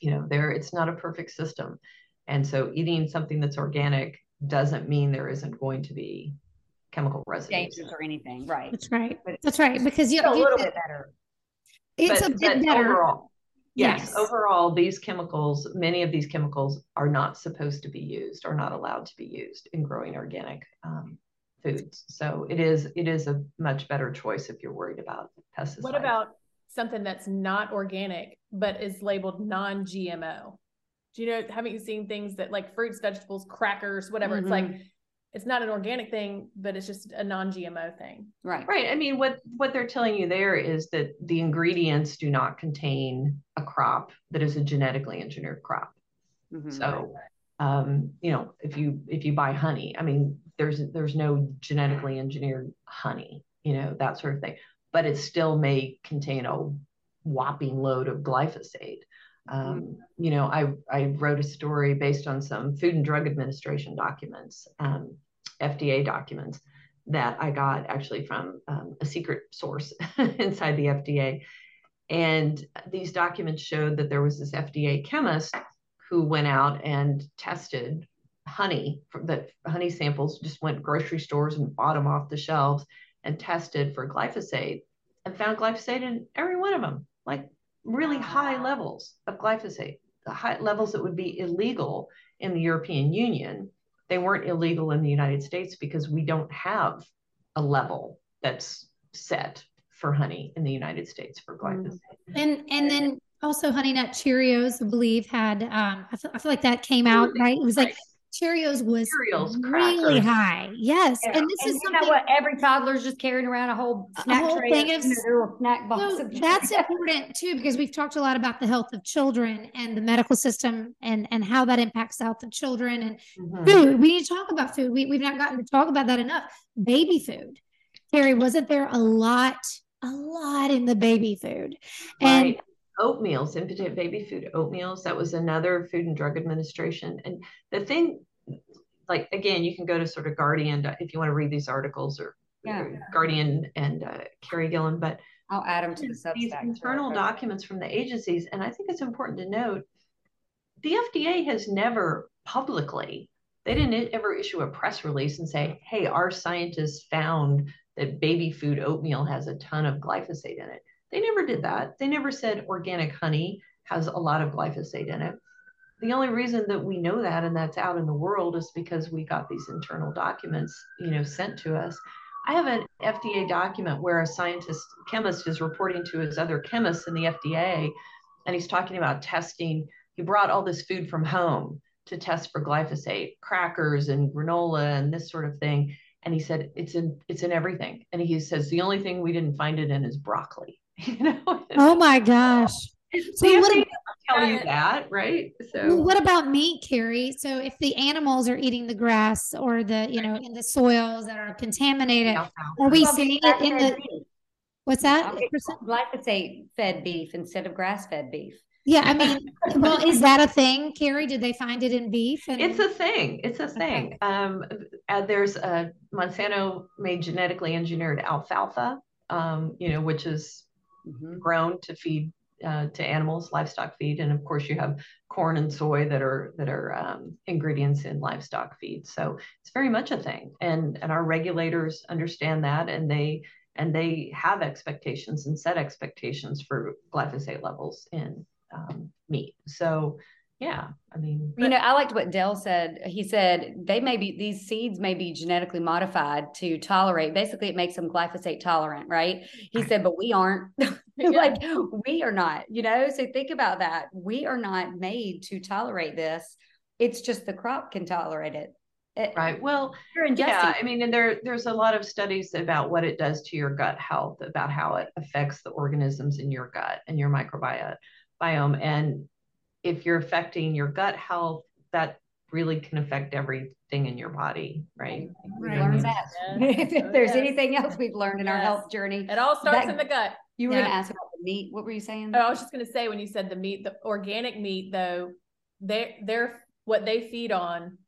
you know, there it's not a perfect system, and so eating something that's organic doesn't mean there isn't going to be chemical residues or anything. Right. That's right. But That's right. Because you it's a little bit better. It's but, a bit better. Overall, yes, yes. Overall, these chemicals, many of these chemicals are not supposed to be used or not allowed to be used in growing organic um, foods. So it is it is a much better choice if you're worried about pesticides. What about something that's not organic but is labeled non-GMO? Do you know? Haven't you seen things that like fruits, vegetables, crackers, whatever? Mm-hmm. It's like mm-hmm it's not an organic thing, but it's just a non-GMO thing. Right. Right. I mean, what what they're telling you there is that the ingredients do not contain a crop that is a genetically engineered crop. Mm-hmm. So, um, you know, if you if you buy honey, I mean, there's there's no genetically engineered honey, you know, that sort of thing, but it still may contain a whopping load of glyphosate. Um, you know, I, I wrote a story based on some Food and Drug Administration documents, um, FDA documents that I got actually from um, a secret source inside the FDA. And these documents showed that there was this FDA chemist who went out and tested honey that honey samples just went grocery stores and bought them off the shelves and tested for glyphosate and found glyphosate in every one of them like really high levels of glyphosate, the high levels that would be illegal in the European Union. They weren't illegal in the United States because we don't have a level that's set for honey in the United States for mm. glyphosate. And and then also Honey Nut Cheerios, I believe, had um, I feel, I feel like that came out right. It was like Cheerios was Cheerios, really high. Yes. Yeah. And this and is something what every toddler's just carrying around a whole snack a whole tray thing of, snack box. So that's important too, because we've talked a lot about the health of children and the medical system and, and how that impacts the health of children and mm-hmm. food. We need to talk about food. We, we've not gotten to talk about that enough. Baby food. Carey, wasn't there a lot, a lot in the baby food? And right oatmeals, infant baby food oatmeals. That was another Food and Drug Administration. And the thing, like again, you can go to sort of Guardian if you want to read these articles or, yeah. or Guardian and uh, Carey Gillam, but I'll add them to the Substack. These internal documents from the agencies, and I think it's important to note, the FDA has never publicly, they didn't ever issue a press release and say, "Hey, our scientists found that baby food oatmeal has a ton of glyphosate in it." They never did that. They never said organic honey has a lot of glyphosate in it. The only reason that we know that and that's out in the world is because we got these internal documents, you know, sent to us. I have an FDA document where a scientist chemist is reporting to his other chemists in the FDA and he's talking about testing. He brought all this food from home to test for glyphosate, crackers and granola and this sort of thing. And he said it's in it's in everything. And he says the only thing we didn't find it in is broccoli. you know oh my gosh so what tell you that right so what about meat carey so if the animals are eating the grass or the you know in the soils that are contaminated are we seeing it in the what's that glyphosate fed beef instead of grass fed beef yeah, I mean, well, is that a thing, Carey? Did they find it in beef? And... It's a thing. It's a thing. Okay. Um, uh, there's a Monsanto made genetically engineered alfalfa, um, you know, which is mm-hmm. grown to feed uh, to animals, livestock feed, and of course you have corn and soy that are that are um, ingredients in livestock feed. So it's very much a thing, and and our regulators understand that, and they and they have expectations and set expectations for glyphosate levels in um, meat. So yeah i mean you know i liked what dell said. He said they may be these seeds may be genetically modified to tolerate basically it makes them glyphosate tolerant right? He said but we aren't. Like we are not you know? So think about that. We are not made to tolerate this. It's just the crop can tolerate it. It, right. Well, yeah. I mean, and there there's a lot of studies about what it does to your gut health, about how it affects the organisms in your gut and your microbiome. And if you're affecting your gut health, that really can affect everything in your body, right? Right. Learn that. Yes. if there's oh, yes. anything else we've learned in yes. our health journey, it all starts that, in the gut. You were yeah. going to ask about the meat. What were you saying? Oh, I was just going to say when you said the meat, the organic meat, though, they they're what they feed on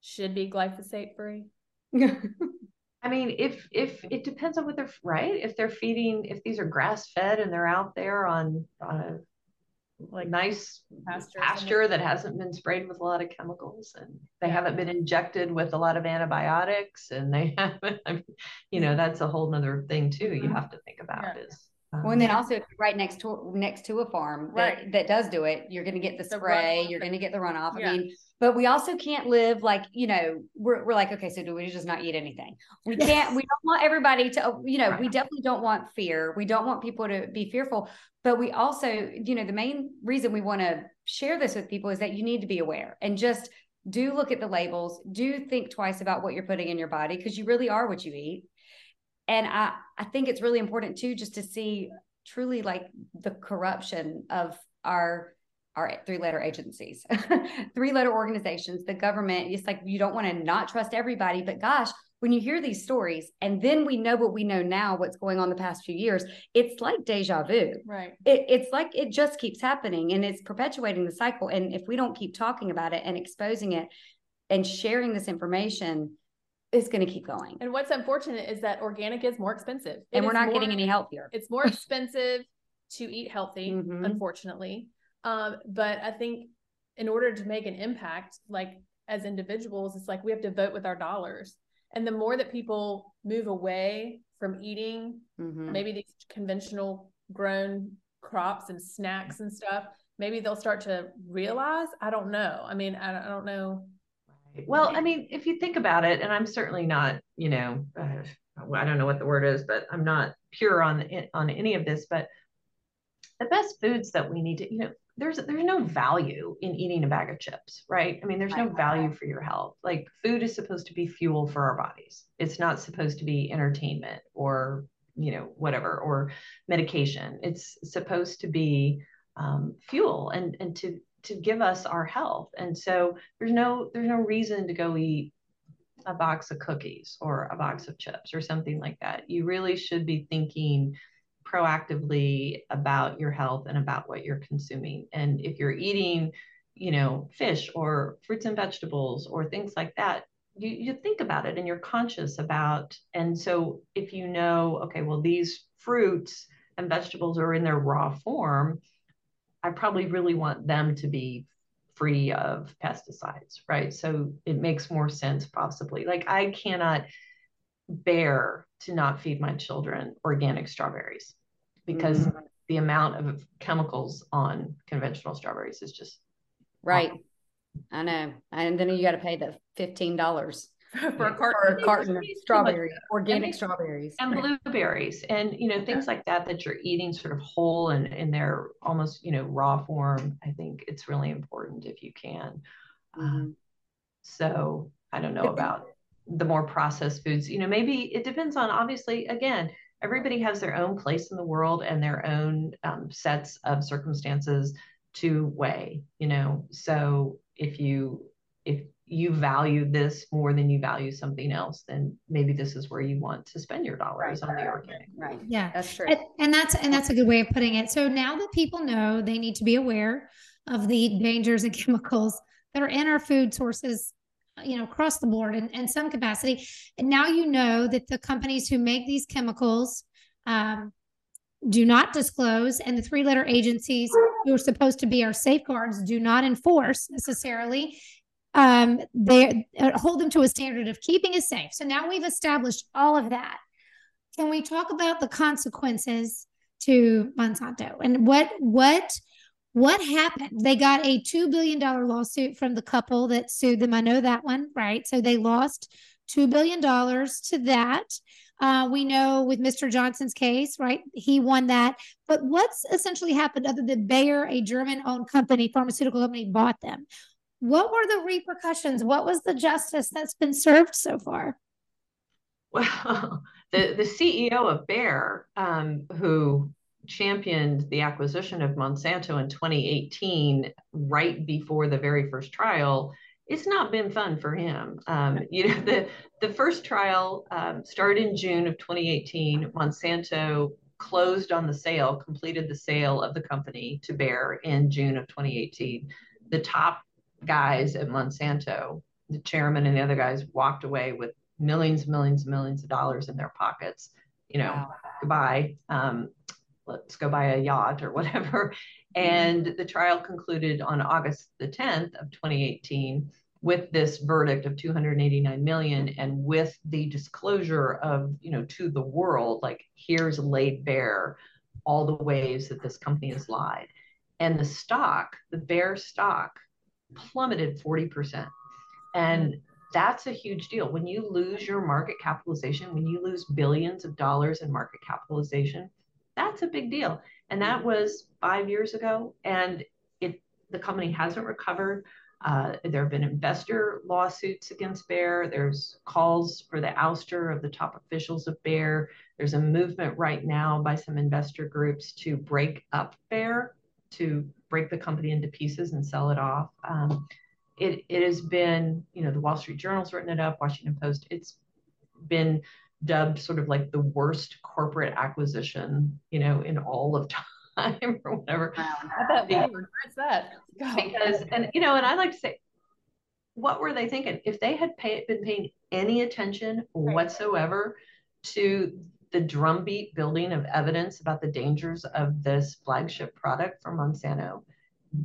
should be glyphosate free. I mean, if if it depends on what they're right, if they're feeding, if these are grass fed and they're out there on on a like nice pasture, pasture that hasn't been sprayed with a lot of chemicals and they yeah. haven't been injected with a lot of antibiotics and they haven't I mean, you know that's a whole nother thing too you mm-hmm. have to think about yeah. is um, well, and then also right next to next to a farm that, right. that does do it, you're going to get the spray, the you're going to get the runoff. Yeah. I mean, but we also can't live like you know we're, we're like okay, so do we just not eat anything? We can't. we don't want everybody to you know we definitely don't want fear. We don't want people to be fearful, but we also you know the main reason we want to share this with people is that you need to be aware and just do look at the labels. Do think twice about what you're putting in your body because you really are what you eat and i i think it's really important too just to see truly like the corruption of our our three letter agencies three letter organizations the government it's like you don't want to not trust everybody but gosh when you hear these stories and then we know what we know now what's going on the past few years it's like deja vu right it, it's like it just keeps happening and it's perpetuating the cycle and if we don't keep talking about it and exposing it and sharing this information it's going to keep going. And what's unfortunate is that organic is more expensive. It and we're not more, getting any healthier. It's more expensive to eat healthy, mm-hmm. unfortunately. Um, but I think in order to make an impact, like as individuals, it's like we have to vote with our dollars. And the more that people move away from eating mm-hmm. maybe these conventional grown crops and snacks and stuff, maybe they'll start to realize. I don't know. I mean, I, I don't know well, I mean, if you think about it, and I'm certainly not, you know, uh, I don't know what the word is, but I'm not pure on on any of this. But the best foods that we need to, you know, there's there's no value in eating a bag of chips, right? I mean, there's no value for your health. Like food is supposed to be fuel for our bodies. It's not supposed to be entertainment or you know whatever or medication. It's supposed to be um, fuel and and to to give us our health. And so there's no there's no reason to go eat a box of cookies or a box of chips or something like that. You really should be thinking proactively about your health and about what you're consuming. And if you're eating, you know, fish or fruits and vegetables or things like that, you, you think about it and you're conscious about. And so if you know, okay, well, these fruits and vegetables are in their raw form, I probably really want them to be free of pesticides, right? So it makes more sense, possibly. Like I cannot bear to not feed my children organic strawberries because mm-hmm. the amount of chemicals on conventional strawberries is just right. Awful. I know. And then you got to pay the $15 for a carton, a carton of strawberries, organic and strawberries, and blueberries, and you know things like that that you're eating sort of whole and in their almost you know raw form. I think it's really important if you can. Mm-hmm. Um, so I don't know about the more processed foods. You know, maybe it depends on obviously again. Everybody has their own place in the world and their own um, sets of circumstances to weigh. You know, so if you if you value this more than you value something else, then maybe this is where you want to spend your dollars right, on the organic. Right. Yeah. That's true. And, and that's and that's a good way of putting it. So now that people know they need to be aware of the dangers and chemicals that are in our food sources you know across the board in, in some capacity and now you know that the companies who make these chemicals um, do not disclose, and the three letter agencies who are supposed to be our safeguards do not enforce necessarily. Um, they uh, hold them to a standard of keeping it safe. So now we've established all of that. Can we talk about the consequences to Monsanto and what what what happened? They got a $2 billion lawsuit from the couple that sued them. I know that one, right? So they lost $2 billion to that. Uh, we know with Mr. Johnson's case, right? He won that. But what's essentially happened other than Bayer, a German owned company, pharmaceutical company, bought them? What were the repercussions? What was the justice that's been served so far? Well, the, the CEO of Bayer, um, who championed the acquisition of Monsanto in 2018, right before the very first trial, it's not been fun for him. Um, you know, the the first trial um, started in June of 2018. Monsanto closed on the sale, completed the sale of the company to Bayer in June of 2018. The top guys at Monsanto, the chairman and the other guys, walked away with millions, millions, millions of dollars in their pockets. You know, wow. goodbye. Um, let's go buy a yacht or whatever. Mm-hmm. And the trial concluded on August the 10th of 2018 with this verdict of 289 million and with the disclosure of, you know, to the world, like here's laid bare all the ways that this company has lied. And the stock, the Bayer stock plummeted 40%. And that's a huge deal. When you lose your market capitalization, when you lose billions of dollars in market capitalization, that's a big deal. And that was five years ago. And it the company hasn't recovered. Uh, there have been investor lawsuits against Bayer. There's calls for the ouster of the top officials of Bayer. There's a movement right now by some investor groups to break up Bayer, to break the company into pieces and sell it off. Um, it, it has been, you know, the Wall Street Journal's written it up, Washington Post. It's been dubbed sort of like the worst corporate acquisition, you know, in all of time or whatever. Wow. I bet that. Because and you know, and I like to say, what were they thinking? If they had pay, been paying any attention right. whatsoever to the drumbeat building of evidence about the dangers of this flagship product from Monsanto,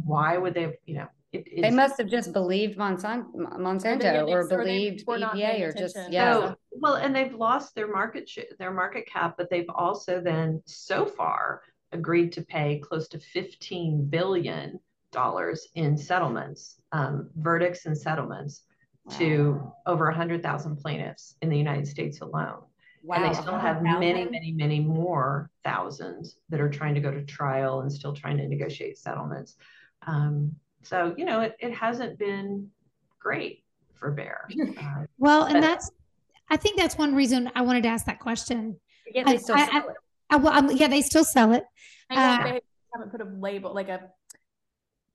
why would they, you know, it, they must have just believed Monsanto, Monsanto or, believed EPA or just yeah. So, well, and they've lost their market sh- their market cap, but they've also then so far agreed to pay close to fifteen billion dollars in settlements, um, verdicts and settlements wow. to over hundred thousand plaintiffs in the United States alone. Wow. And they still have many, many, many more thousands that are trying to go to trial and still trying to negotiate settlements. Um, so, you know, it, it hasn't been great for Bayer. Uh, well, and that's, I think that's one reason I wanted to ask that question. Yeah, they still I, sell I, it. I, well, um, yeah, they still sell it. I uh, they haven't put a label, like a,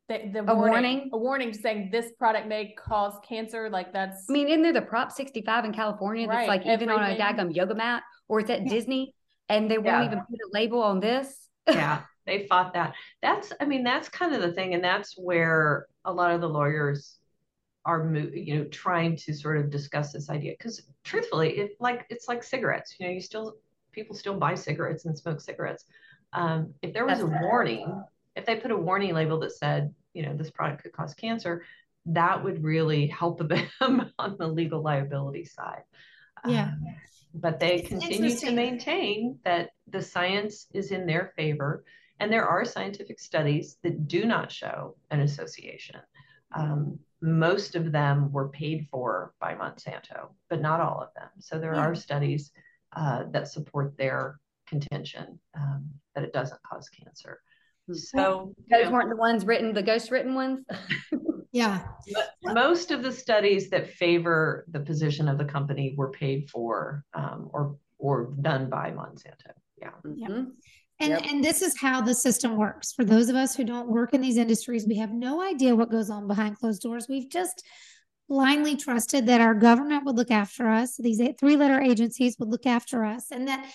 the, the a warning, warning, a warning saying this product may cause cancer. Like that's. I mean, isn't there the Prop 65 in California that's right. like even on a daggum yoga mat, or it's at yeah. Disney, and they won't yeah. even put a label on this? Yeah they fought that. That's, I mean, that's kind of the thing. And that's where a lot of the lawyers are, you know, trying to sort of discuss this idea. Because truthfully, it like, it's like cigarettes, you know, you still, people still buy cigarettes and smoke cigarettes. Um, if there was that's a warning, if they put a warning label that said, you know, this product could cause cancer, that would really help them on the legal liability side. Yeah. Um, but they it's continue to maintain that the science is in their favor and there are scientific studies that do not show an association. Um, most of them were paid for by Monsanto, but not all of them. So there yeah. are studies uh, that support their contention um, that it doesn't cause cancer. Hmm. So those know, weren't the ones written, the ghost written ones. yeah. most of the studies that favor the position of the company were paid for um, or or done by Monsanto. Yeah. Mm-hmm. And yep. and this is how the system works. For those of us who don't work in these industries, we have no idea what goes on behind closed doors. We've just blindly trusted that our government would look after us. These three letter agencies would look after us, and that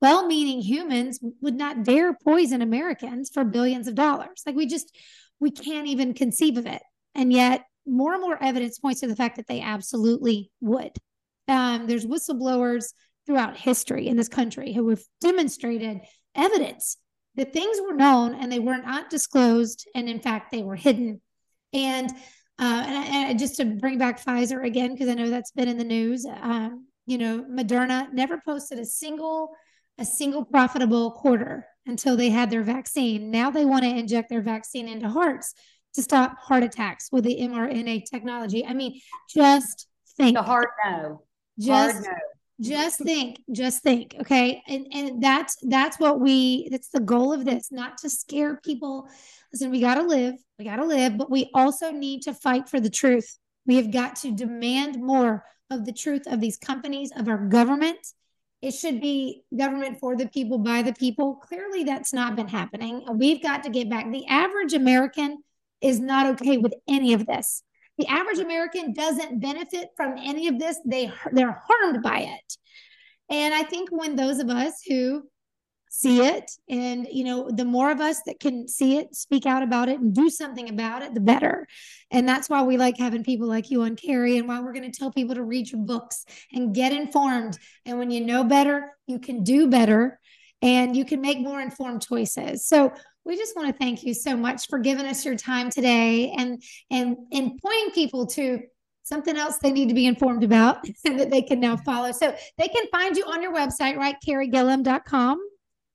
well meaning humans would not dare poison Americans for billions of dollars. Like we just, we can't even conceive of it. And yet, more and more evidence points to the fact that they absolutely would. Um, there's whistleblowers throughout history in this country who have demonstrated evidence that things were known and they were not disclosed. And in fact, they were hidden. And uh, and, and, just to bring back Pfizer again, because I know that's been in the news. Um, you know, Moderna never posted a single a single profitable quarter until they had their vaccine. Now they want to inject their vaccine into hearts to stop heart attacks with the mRNA technology. I mean, just think. The hard no. Just hard no just think just think okay? And and that's that's what we that's the goal of this not to scare people. Listen we got to live we got to live but we also need to fight for the truth. We have got to demand more of the truth of these companies of our government. It should be government for the people by the people. Clearly that's not been happening. We've got to get back. The average american is not okay with any of this the average American doesn't benefit from any of this. They they're harmed by it. And I think when those of us who see it and you know the more of us that can see it speak out about it and do something about it the better and that's why we like having people like you on Carey and why we're going to tell people to read your books and get informed and when you know better you can do better and you can make more informed choices so we just want to thank you so much for giving us your time today and and and pointing people to something else they need to be informed about and that they can now follow. So they can find you on your website, right? CareyGillam.com.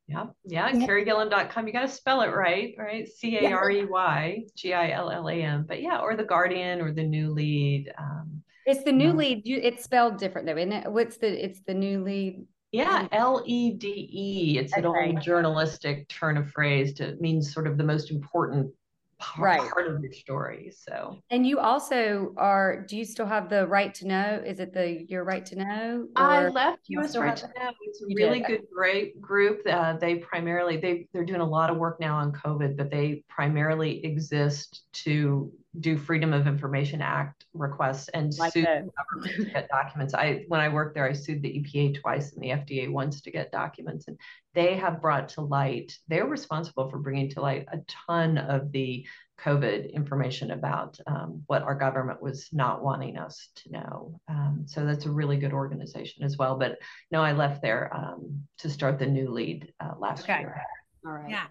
Yeah, yeah, yep. CareyGillam.com. You got to spell it right, right? C A R E Y G I L L A M. But yeah, or the Guardian or the New Lede. Um, it's the New Lede. You, it's spelled different though, isn't it? What's the? It's the New Lede. Yeah, L E D E. It's an old journalistic turn of phrase to mean sort of the most important part, right. part of your story. So, and you also are. Do you still have the right to know? Is it the your right to know? I left U.S. Right to Know. It's a really did. good, great group. Uh, they primarily they they're doing a lot of work now on COVID, but they primarily exist to do Freedom of Information Act requests and like sue the government to get documents. I when I worked there, I sued the EPA twice and the FDA once to get documents, and they have brought to light. They're responsible for bringing to light a ton of the COVID information about um, what our government was not wanting us to know. Um, so that's a really good organization as well. But no, I left there um, to start the New Lede uh, last okay. year. All right. Yeah.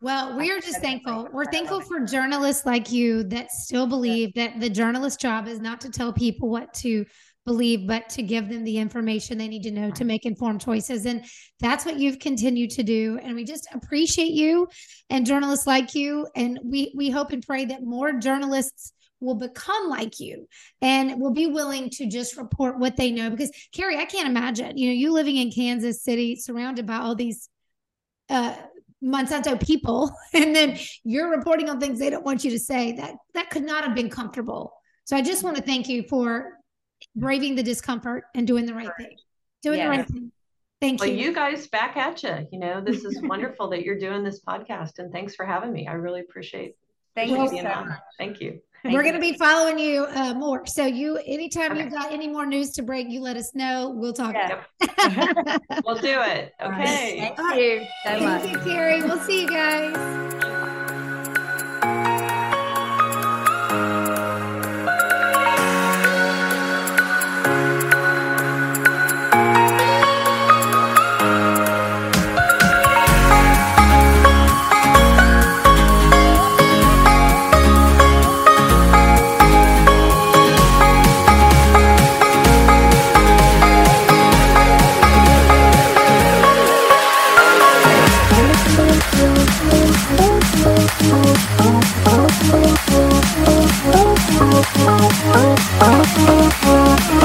Well, we are just thankful. We're thankful for journalists like you that still believe that the journalist job is not to tell people what to believe, but to give them the information they need to know to make informed choices. And that's what you've continued to do. And we just appreciate you and journalists like you. And we we hope and pray that more journalists will become like you and will be willing to just report what they know. Because Carey, I can't imagine, you know, you living in Kansas City, surrounded by all these uh Monsanto people, and then you're reporting on things they don't want you to say. That that could not have been comfortable. So I just want to thank you for braving the discomfort and doing the right thing. Doing yes. the right thing. Thank well, you. you guys back at you. You know, this is wonderful that you're doing this podcast, and thanks for having me. I really appreciate. Thank you so much. Thank you. Thank We're going to be following you uh, more. So you, anytime okay. you've got any more news to break, you let us know. We'll talk. Yeah. we'll do it. Okay. Thank you so much. Thank you, Carey. We'll see you guys. Oh, oh, oh, oh.